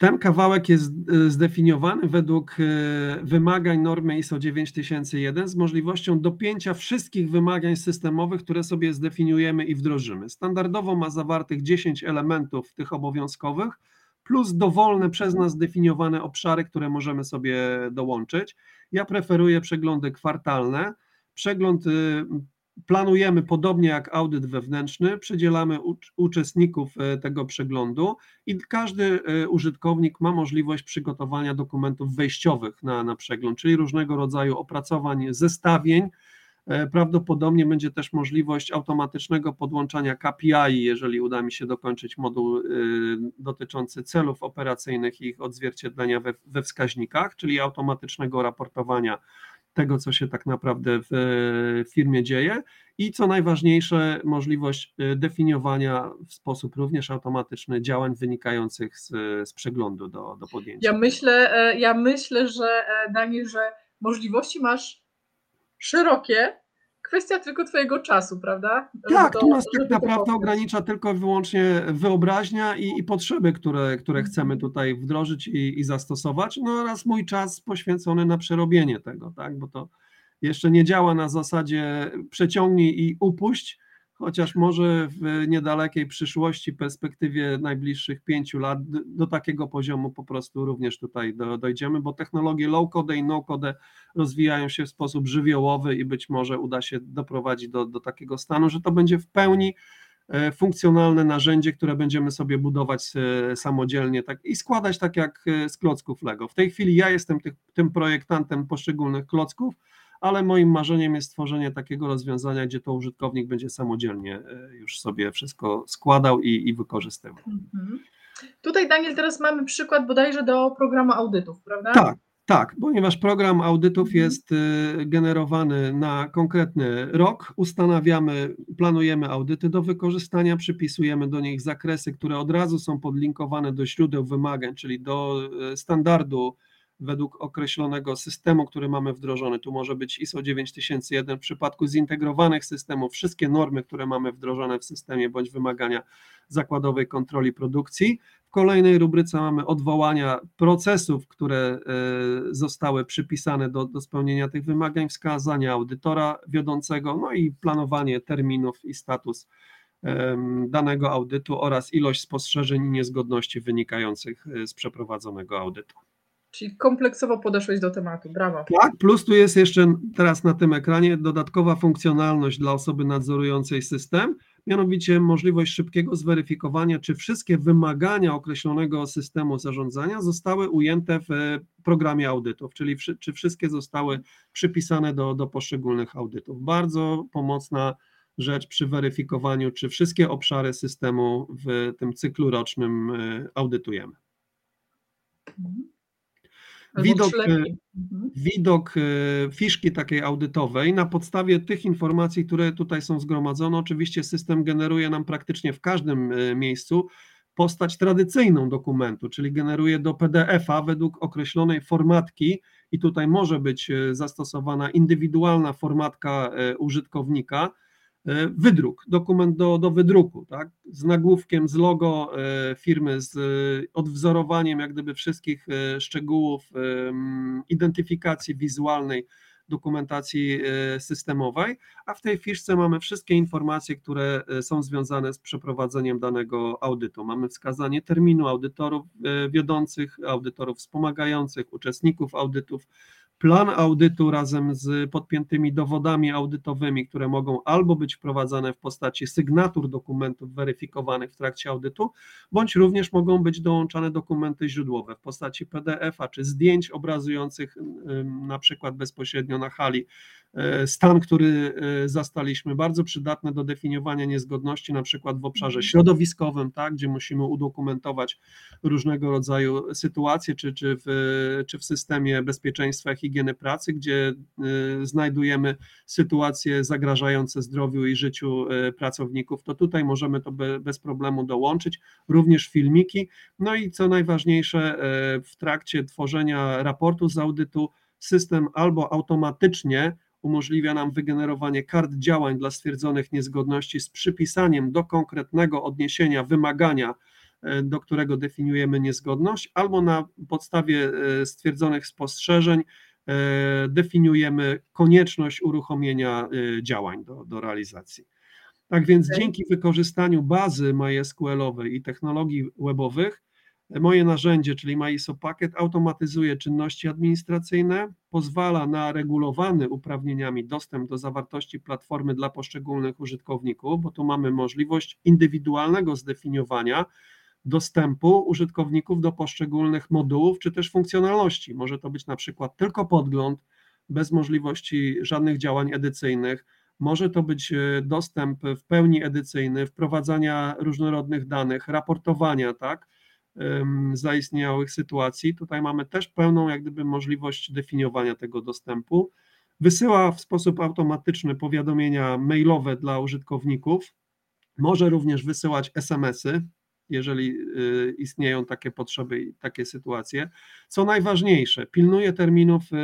Ten kawałek jest e, zdefiniowany według e, wymagań normy ISO 9001 z możliwością dopięcia wszystkich wymagań systemowych, które sobie zdefiniujemy i wdrożymy. Standardowo ma zawartych 10 elementów tych obowiązkowych, plus dowolne przez nas zdefiniowane obszary, które możemy sobie dołączyć. Ja preferuję przeglądy kwartalne Przegląd y, planujemy podobnie jak audyt wewnętrzny, przydzielamy uczestników y, tego przeglądu i każdy y, użytkownik ma możliwość przygotowania dokumentów wejściowych na, na przegląd, czyli różnego rodzaju opracowań, zestawień. Prawdopodobnie będzie też możliwość automatycznego podłączania KPI, jeżeli uda mi się dokończyć moduł dotyczący celów operacyjnych i ich odzwierciedlenia we, we wskaźnikach, czyli automatycznego raportowania tego, co się tak naprawdę w firmie dzieje i co najważniejsze, możliwość y, definiowania w sposób również automatyczny działań wynikających z, z przeglądu do, do podjęcia. Ja myślę, e, ja myślę, że e, Daniel, że możliwości masz szerokie, kwestia tylko Twojego czasu, prawda? Tak, to, tu nas tak naprawdę ogranicza tylko i wyłącznie wyobraźnia i, i potrzeby, które, które mhm. chcemy tutaj wdrożyć i, i zastosować, no oraz mój czas poświęcony na przerobienie tego, tak, bo to jeszcze nie działa na zasadzie przeciągnij i upuść, chociaż może w niedalekiej przyszłości, perspektywie najbliższych pięciu lat do takiego poziomu po prostu również tutaj do, dojdziemy, bo technologie low-code i no-code rozwijają się w sposób żywiołowy i być może uda się doprowadzić do, do takiego stanu, że to będzie w pełni e, funkcjonalne narzędzie, które będziemy sobie budować e, samodzielnie tak, i składać tak jak e, z klocków Lego. W tej chwili ja jestem tych, tym projektantem poszczególnych klocków, ale moim marzeniem jest stworzenie takiego rozwiązania, gdzie to użytkownik będzie samodzielnie już sobie wszystko składał i, i wykorzystywał. Mhm. Tutaj, Daniel, teraz mamy przykład bodajże do programu audytów, prawda? Tak, tak, ponieważ program audytów mhm. jest y, generowany na konkretny rok, ustanawiamy, planujemy audyty do wykorzystania, przypisujemy do nich zakresy, które od razu są podlinkowane do źródeł wymagań, czyli do y, standardu według określonego systemu, który mamy wdrożony. Tu może być ISO 9001 w przypadku zintegrowanych systemów, wszystkie normy, które mamy wdrożone w systemie bądź wymagania zakładowej kontroli produkcji. W kolejnej rubryce mamy odwołania procesów, które e, zostały przypisane do, do spełnienia tych wymagań, wskazania audytora wiodącego, no i planowanie terminów i status danego audytu oraz ilość spostrzeżeń i niezgodności wynikających e, z przeprowadzonego audytu. Czyli kompleksowo podeszłeś do tematu, brawo. Tak, plus tu jest jeszcze teraz na tym ekranie dodatkowa funkcjonalność dla osoby nadzorującej system, mianowicie możliwość szybkiego zweryfikowania, czy wszystkie wymagania określonego systemu zarządzania zostały ujęte w e, programie audytów, czyli czy wszystkie zostały przypisane do, do poszczególnych audytów. Bardzo pomocna rzecz przy weryfikowaniu, czy wszystkie obszary systemu w tym cyklu rocznym e, audytujemy. Mhm. Widok, e, mhm. widok e, fiszki takiej audytowej na podstawie tych informacji, które tutaj są zgromadzone, oczywiście system generuje nam praktycznie w każdym e, miejscu postać tradycyjną dokumentu, czyli generuje do PDF-a według określonej formatki i tutaj może być zastosowana indywidualna formatka użytkownika, wydruk, dokument do, do wydruku, tak, z nagłówkiem, z logo e, firmy, z e, odwzorowaniem jak gdyby wszystkich szczegółów identyfikacji wizualnej, dokumentacji systemowej, a w tej fiszce mamy wszystkie informacje, które są związane z przeprowadzeniem danego audytu. Mamy wskazanie terminu audytorów wiodących, audytorów wspomagających, uczestników audytów, plan audytu razem z podpiętymi dowodami audytowymi, które mogą albo być wprowadzane w postaci sygnatur dokumentów weryfikowanych w trakcie audytu, bądź również mogą być dołączane dokumenty źródłowe w postaci PDF-a czy zdjęć obrazujących na przykład bezpośrednio na hali. E, stan, który e, zastaliśmy, bardzo przydatne do definiowania niezgodności, na przykład w obszarze środowiskowym, tak, gdzie musimy udokumentować różnego rodzaju sytuacje, czy, czy, w, czy w systemie bezpieczeństwa higieny pracy, gdzie e, znajdujemy sytuacje zagrażające zdrowiu i życiu pracowników, to tutaj możemy to bez problemu dołączyć, również filmiki. No i co najważniejsze, w trakcie tworzenia raportu z audytu, system albo automatycznie umożliwia nam wygenerowanie kart działań dla stwierdzonych niezgodności z przypisaniem do konkretnego odniesienia wymagania, do którego definiujemy niezgodność, albo na podstawie stwierdzonych spostrzeżeń definiujemy konieczność uruchomienia działań do, do realizacji. Tak więc okay. dzięki wykorzystaniu bazy MySQL-owej i technologii webowych Moje narzędzie, czyli MyISO Packet, automatyzuje czynności administracyjne, pozwala na regulowany uprawnieniami dostęp do zawartości platformy dla poszczególnych użytkowników, bo tu mamy możliwość indywidualnego zdefiniowania dostępu użytkowników do poszczególnych modułów czy też funkcjonalności. Może to być na przykład tylko podgląd, bez możliwości żadnych działań edycyjnych. Może to być e, dostęp w pełni edycyjny, wprowadzania różnorodnych danych, raportowania, tak? zaistniałych sytuacji. Tutaj mamy też pełną jak gdyby możliwość definiowania tego dostępu. Wysyła w sposób automatyczny powiadomienia mailowe dla użytkowników. Może również wysyłać SMS-y, jeżeli y, istnieją takie potrzeby i takie sytuacje. Co najważniejsze, pilnuje terminów y,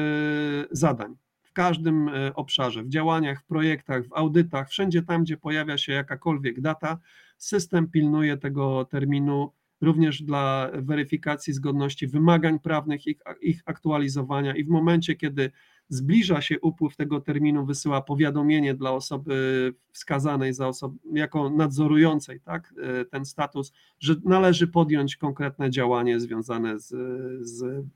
zadań w każdym y, obszarze, w działaniach, w projektach, w audytach, wszędzie tam, gdzie pojawia się jakakolwiek data, system pilnuje tego terminu również dla weryfikacji zgodności wymagań prawnych, ich, ich aktualizowania i w momencie, kiedy zbliża się upływ tego terminu, wysyła powiadomienie dla osoby wskazanej za osob- jako nadzorującej tak, e, ten status, że należy podjąć konkretne działanie związane z, z,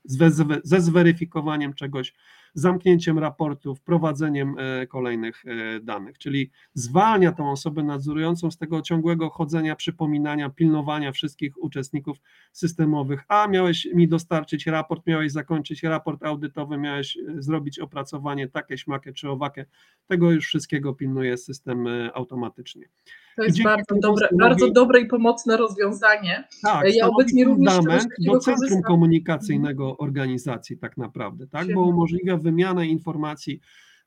ze zweryfikowaniem czegoś zamknięciem raportów, prowadzeniem e, kolejnych e, danych, czyli zwalnia tą osobę nadzorującą z tego ciągłego chodzenia, przypominania, pilnowania wszystkich uczestników systemowych. A miałeś mi dostarczyć raport, miałeś zakończyć raport audytowy, miałeś e, zrobić opracowanie takie, śmakie czy owakie. Tego już wszystkiego pilnuje system automatycznie. To jest bardzo dobre, bardzo dobre i pomocne rozwiązanie. Tak, ja obecnie również do centrum komunikacyjnego organizacji tak naprawdę, tak, bo umożliwia wymianę informacji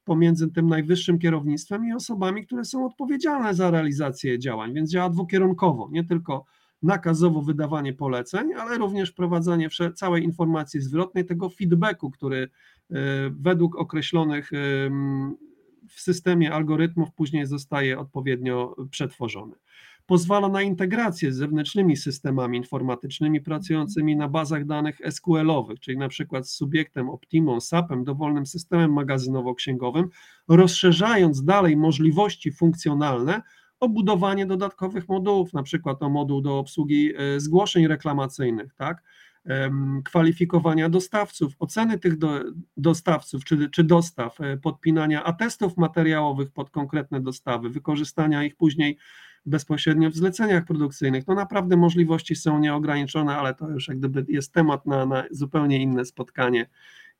pomiędzy tym najwyższym kierownictwem i osobami, które są odpowiedzialne za realizację działań, więc działa dwukierunkowo, nie tylko nakazowo wydawanie poleceń, ale również wprowadzanie całej informacji zwrotnej, tego feedbacku, który e, według określonych w systemie algorytmów później zostaje odpowiednio przetworzony. Pozwala na integrację z zewnętrznymi systemami informatycznymi pracującymi na bazach danych SQL-owych, czyli na przykład z subiektem Optimą, SAP-em, dowolnym systemem magazynowo-księgowym, rozszerzając dalej możliwości funkcjonalne o budowanie dodatkowych modułów, na przykład o moduł do obsługi e, zgłoszeń reklamacyjnych, tak? Kwalifikowania dostawców, oceny tych do, dostawców czy, czy dostaw, e, podpinania atestów materiałowych pod konkretne dostawy, wykorzystania ich później bezpośrednio w zleceniach produkcyjnych. No naprawdę możliwości są nieograniczone, ale to już jak gdyby jest temat na, na zupełnie inne spotkanie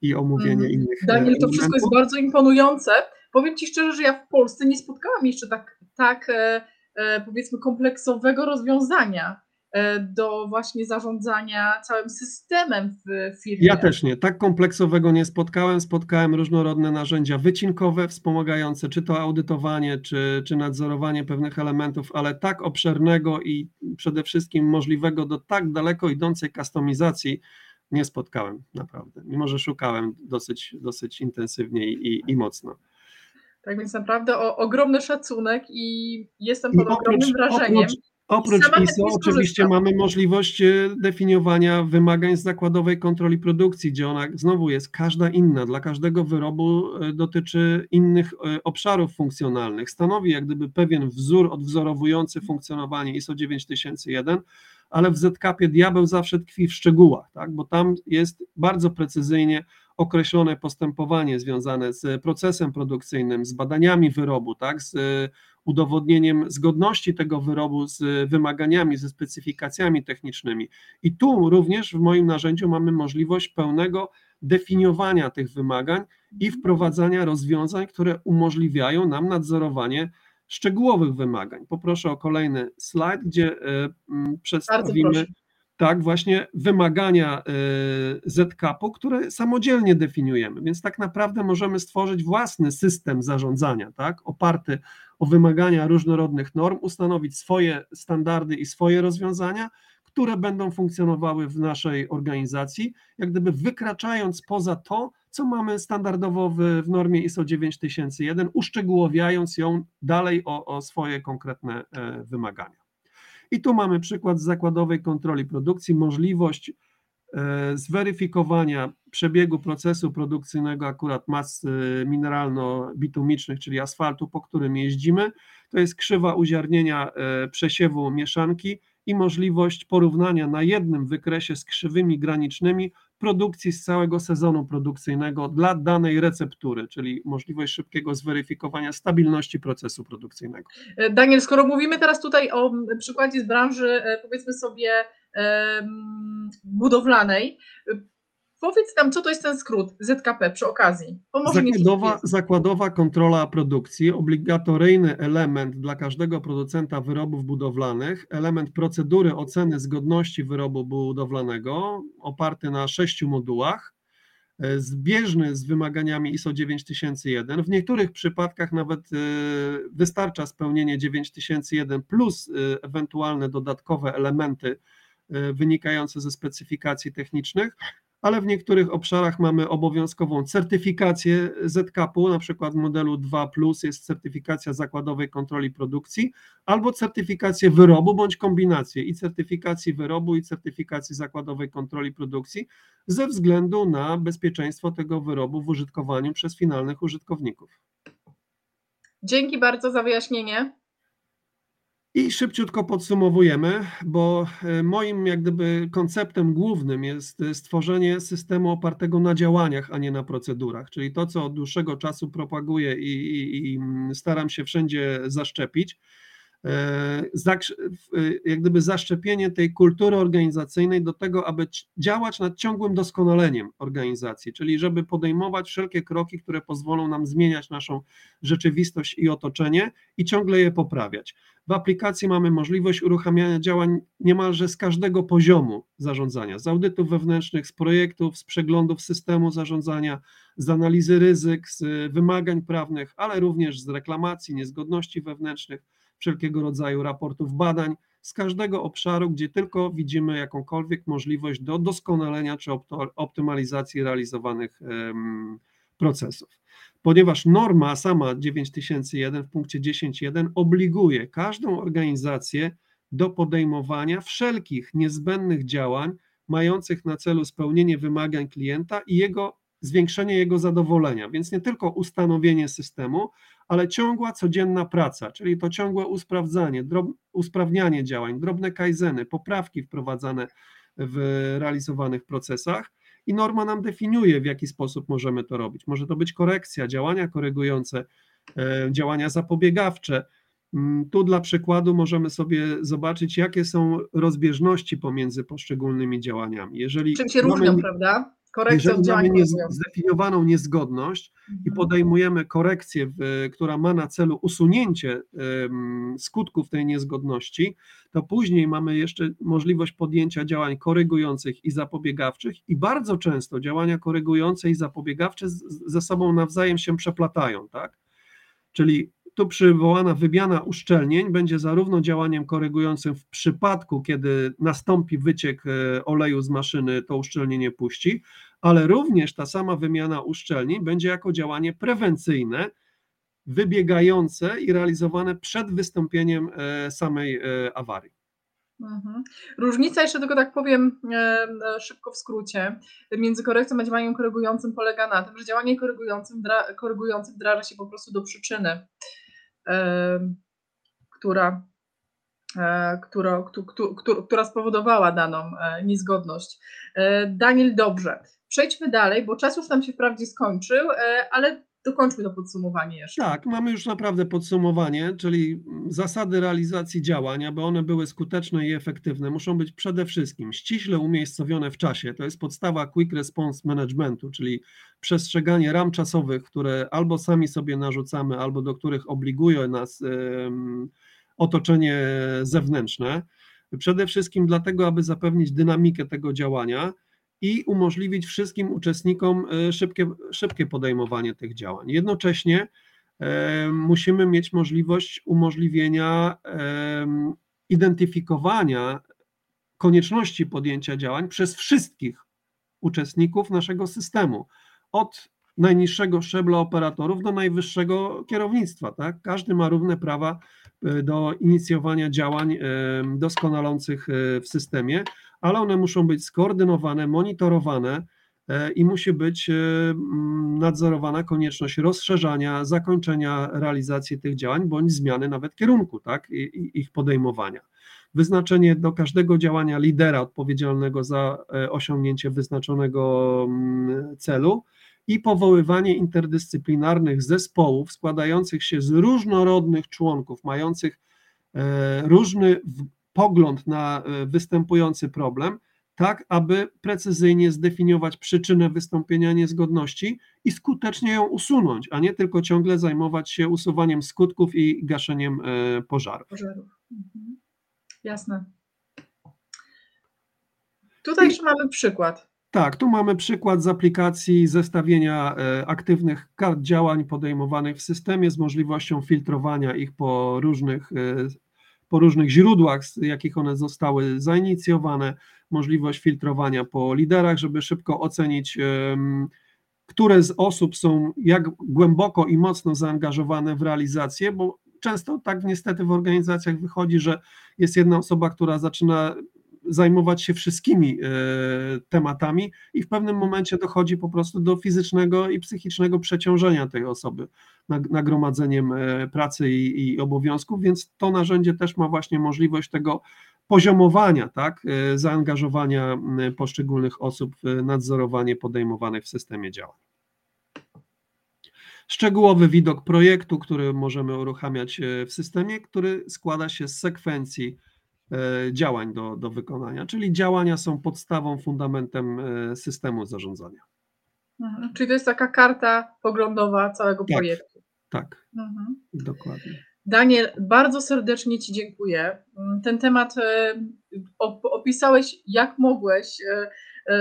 i omówienie mm. innych. E, Daniel, to wszystko jest bardzo imponujące. Powiem Ci szczerze, że ja w Polsce nie spotkałam jeszcze tak, tak e, e, powiedzmy kompleksowego rozwiązania do właśnie zarządzania całym systemem w firmie. Ja też nie. Tak kompleksowego nie spotkałem. Spotkałem różnorodne narzędzia wycinkowe, wspomagające czy to audytowanie, czy, czy nadzorowanie pewnych elementów, ale tak obszernego i przede wszystkim możliwego do tak daleko idącej kustomizacji nie spotkałem naprawdę. Mimo, że szukałem dosyć, dosyć intensywnie i, i mocno. Tak więc naprawdę o, ogromny szacunek i jestem pod I ogromnym wrażeniem. Oprócz, Oprócz ISO oczywiście mamy możliwość e, definiowania wymagań z zakładowej kontroli produkcji, gdzie ona znowu jest każda inna, dla każdego wyrobu e, dotyczy innych e, obszarów funkcjonalnych. Stanowi jak gdyby pewien wzór odwzorowujący funkcjonowanie ISO 9001, ale w ZKP diabeł zawsze tkwi w szczegółach, tak? bo tam jest bardzo precyzyjnie określone postępowanie związane z procesem produkcyjnym, z badaniami wyrobu, tak, z udowodnieniem zgodności tego wyrobu z wymaganiami, ze specyfikacjami technicznymi. I tu również w moim narzędziu mamy możliwość pełnego definiowania tych wymagań i wprowadzania rozwiązań, które umożliwiają nam nadzorowanie szczegółowych wymagań. Poproszę o kolejny slajd, gdzie e, przedstawimy tak, właśnie wymagania y, ZKP-u, które samodzielnie definiujemy, więc tak naprawdę możemy stworzyć własny system zarządzania, tak, oparty o wymagania różnorodnych norm, ustanowić swoje standardy i swoje rozwiązania, które będą funkcjonowały w naszej organizacji, jak gdyby wykraczając poza to, co mamy standardowo w, w normie ISO 9001, uszczegółowiając ją dalej o, o swoje konkretne e, wymagania. I tu mamy przykład z zakładowej kontroli produkcji, możliwość e, zweryfikowania przebiegu procesu produkcyjnego akurat mas e, mineralno-bitumicznych, czyli asfaltu, po którym jeździmy. To jest krzywa uziarnienia e, przesiewu mieszanki i możliwość porównania na jednym wykresie z krzywymi granicznymi produkcji z całego sezonu produkcyjnego dla danej receptury, czyli możliwość szybkiego zweryfikowania stabilności procesu produkcyjnego. Daniel, skoro mówimy teraz tutaj o przykładzie z branży, e, powiedzmy sobie, budowlanej, Powiedz nam, co to jest ten skrót ZKP przy okazji. zakładowa, zakładowa kontrola produkcji, obligatoryjny element dla każdego producenta wyrobów budowlanych, element procedury oceny zgodności wyrobu budowlanego, oparty na sześciu modułach, e, zbieżny z wymaganiami ISO 9001. W niektórych przypadkach nawet e, wystarcza spełnienie 9001 plus e, ewentualne dodatkowe elementy wynikające ze specyfikacji technicznych ale w niektórych obszarach mamy obowiązkową certyfikację ZKP-u, na przykład w modelu 2 jest certyfikacja zakładowej kontroli produkcji, albo certyfikację wyrobu bądź kombinację i certyfikacji wyrobu i certyfikacji zakładowej kontroli produkcji ze względu na bezpieczeństwo tego wyrobu w użytkowaniu przez finalnych użytkowników. Dzięki bardzo za wyjaśnienie. I szybciutko podsumowujemy, bo e, moim jak gdyby konceptem głównym jest e, stworzenie systemu opartego na działaniach, a nie na procedurach, czyli to, co od dłuższego czasu propaguję i, i, i staram się wszędzie zaszczepić. E, jak gdyby zaszczepienie tej kultury organizacyjnej do tego, aby działać nad ciągłym doskonaleniem organizacji, czyli żeby podejmować wszelkie kroki, które pozwolą nam zmieniać naszą rzeczywistość i otoczenie i ciągle je poprawiać. W aplikacji mamy możliwość uruchamiania działań niemalże z każdego poziomu zarządzania, z audytów wewnętrznych, z projektów, z przeglądów systemu zarządzania, z analizy ryzyk, z wymagań prawnych, ale również z reklamacji, niezgodności wewnętrznych wszelkiego rodzaju raportów badań, z każdego obszaru, gdzie tylko widzimy jakąkolwiek możliwość do doskonalenia czy optymalizacji realizowanych procesów. Ponieważ norma sama 9001 w punkcie 10.1 obliguje każdą organizację do podejmowania wszelkich niezbędnych działań mających na celu spełnienie wymagań klienta i jego zwiększenie jego zadowolenia. Więc nie tylko ustanowienie systemu, ale ciągła codzienna praca, czyli to ciągłe usprawdzanie, drob, usprawnianie działań, drobne kajzeny, poprawki wprowadzane w realizowanych procesach. I norma nam definiuje, w jaki sposób możemy to robić. Może to być korekcja, działania korygujące, e, działania zapobiegawcze. Mm, tu dla przykładu możemy sobie zobaczyć, jakie są rozbieżności pomiędzy poszczególnymi działaniami. Jeżeli Czym się różnią, prawda? Korekcja Jeżeli mamy nie, zdefiniowaną niezgodność mhm. i podejmujemy korekcję, która ma na celu usunięcie skutków tej niezgodności, to później mamy jeszcze możliwość podjęcia działań korygujących i zapobiegawczych i bardzo często działania korygujące i zapobiegawcze ze sobą nawzajem się przeplatają, tak? Czyli tu przywołana wymiana uszczelnień będzie zarówno działaniem korygującym w przypadku, kiedy nastąpi wyciek e, oleju z maszyny, to uszczelnienie puści, ale również ta sama wymiana uszczelnień będzie jako działanie prewencyjne, wybiegające i realizowane przed wystąpieniem e, samej e, awarii. Mhm. Różnica, jeszcze tylko tak powiem szybko w skrócie, między korekcją a działaniem korygującym polega na tym, że działanie korygującym, korygującym wdraża się po prostu do przyczyny która, e, która, która, spowodowała daną e, niezgodność. E, Daniel, dobrze. Przejdźmy dalej, bo czas już nam się wprawdzie skończył, ale dokończmy to podsumowanie jeszcze. Tak, mamy już naprawdę podsumowanie, czyli zasady realizacji działań, aby one były skuteczne i efektywne, muszą być przede wszystkim ściśle umiejscowione w czasie. To jest podstawa Quick Response Managementu, czyli przestrzeganie ram czasowych, które albo sami sobie narzucamy, albo do których obliguje nas otoczenie zewnętrzne. Przede wszystkim dlatego, aby zapewnić dynamikę tego działania i umożliwić wszystkim uczestnikom e, szybkie, szybkie podejmowanie tych działań. Jednocześnie e, musimy mieć możliwość umożliwienia identyfikowania konieczności podjęcia działań przez wszystkich uczestników naszego systemu, od najniższego szczebla operatorów do najwyższego kierownictwa. Tak? Każdy ma równe prawa e, do inicjowania działań doskonalących w systemie, ale one muszą być skoordynowane, monitorowane e, i musi być e, nadzorowana konieczność rozszerzania, zakończenia realizacji tych działań, bądź zmiany nawet kierunku, tak, ich podejmowania. Wyznaczenie do każdego działania lidera odpowiedzialnego za e, osiągnięcie wyznaczonego celu i powoływanie interdyscyplinarnych zespołów składających się z różnorodnych członków, mających różny pogląd na e, występujący problem, tak aby precyzyjnie zdefiniować przyczynę wystąpienia niezgodności i skutecznie ją usunąć, a nie tylko ciągle zajmować się usuwaniem skutków i gaszeniem e, pożarów. pożarów. Mhm. Jasne. Tutaj jeszcze mamy przykład. Tak, tu mamy przykład z aplikacji zestawienia e, aktywnych kart działań podejmowanych w systemie z możliwością filtrowania ich po różnych po różnych źródłach, z jakich one zostały zainicjowane, możliwość filtrowania po liderach, żeby szybko ocenić, które z osób są jak głęboko i mocno zaangażowane w realizację, bo często tak niestety w organizacjach wychodzi, że jest jedna osoba, która zaczyna zajmować się wszystkimi e, tematami i w pewnym momencie dochodzi po prostu do fizycznego i psychicznego przeciążenia tej osoby nagromadzeniem e, pracy i, i obowiązków, więc to narzędzie też ma właśnie możliwość tego poziomowania, tak, zaangażowania poszczególnych osób w nadzorowanie podejmowanych w systemie działań. Szczegółowy widok projektu, który możemy uruchamiać w systemie, który składa się z sekwencji E, działań do, do wykonania, czyli działania są podstawą, fundamentem e, systemu zarządzania. Mhm. Czyli to jest taka karta poglądowa całego tak, projektu. Tak, mhm. dokładnie. Daniel, bardzo serdecznie Ci dziękuję. Mm, ten temat e, opisałeś jak mogłeś E,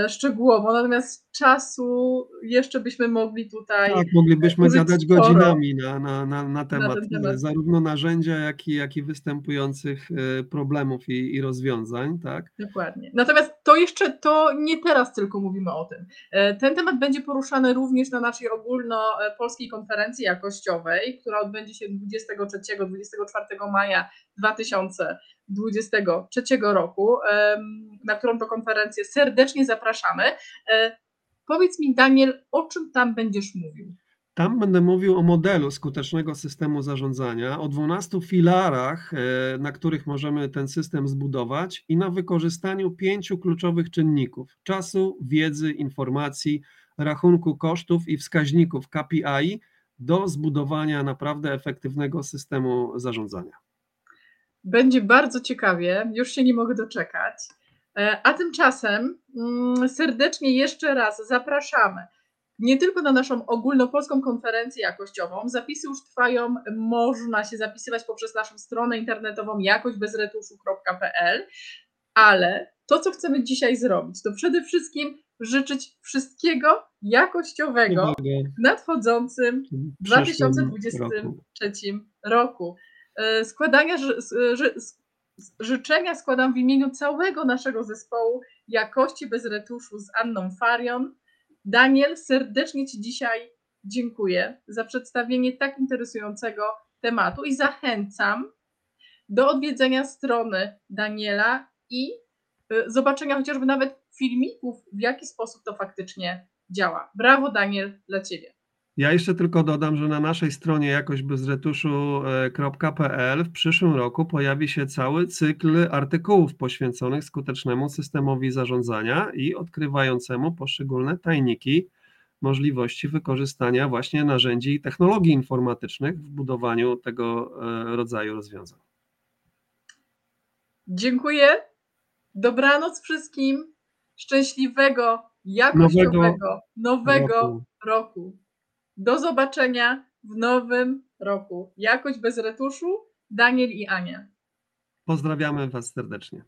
szczegółowo, natomiast czasu jeszcze byśmy mogli tutaj. Tak, moglibyśmy zadać godzinami na, na, na, na, temat, na temat, zarówno narzędzia, jak i, jak i występujących e, problemów i, i rozwiązań. Tak? Dokładnie. Natomiast to jeszcze to nie teraz tylko mówimy o tym. E, ten temat będzie poruszany również na naszej ogólnopolskiej konferencji jakościowej, która odbędzie się 23-24 maja 2023 roku, na którą to konferencję serdecznie zapraszamy. E, powiedz mi, Daniel, o czym tam będziesz mówił? Tam będę mówił o modelu skutecznego systemu zarządzania, o 12 filarach, e, na których możemy ten system zbudować i na wykorzystaniu pięciu kluczowych czynników: czasu, wiedzy, informacji, rachunku kosztów i wskaźników KPI do zbudowania naprawdę efektywnego systemu zarządzania. Będzie bardzo ciekawie, już się nie mogę doczekać. E, a tymczasem mm, serdecznie jeszcze raz zapraszamy nie tylko na naszą ogólnopolską konferencję jakościową. Zapisy już trwają, można się zapisywać poprzez naszą stronę internetową jakośbezretuszu.pl, ale to, co chcemy dzisiaj zrobić, to przede wszystkim życzyć wszystkiego jakościowego w nadchodzącym 2023 roku. E, składania życzenia składam w imieniu całego naszego zespołu jakości bez retuszu z Anną Farion. Daniel, serdecznie Ci dzisiaj dziękuję za przedstawienie tak interesującego tematu i zachęcam do odwiedzenia strony Daniela i y, zobaczenia chociażby nawet filmików, w jaki sposób to faktycznie działa. Brawo, Daniel, dla Ciebie. Ja jeszcze tylko dodam, że na naszej stronie jakośbezretuszu.pl w przyszłym roku pojawi się cały cykl artykułów poświęconych skutecznemu systemowi zarządzania i odkrywającemu poszczególne tajniki możliwości wykorzystania właśnie narzędzi i technologii informatycznych w budowaniu tego e, rodzaju rozwiązań. Dziękuję. Dobranoc wszystkim. Szczęśliwego, jakościowego, nowego, nowego roku. roku. Do zobaczenia w nowym roku. Jakość bez retuszu, Daniel i Ania. Pozdrawiamy Was serdecznie.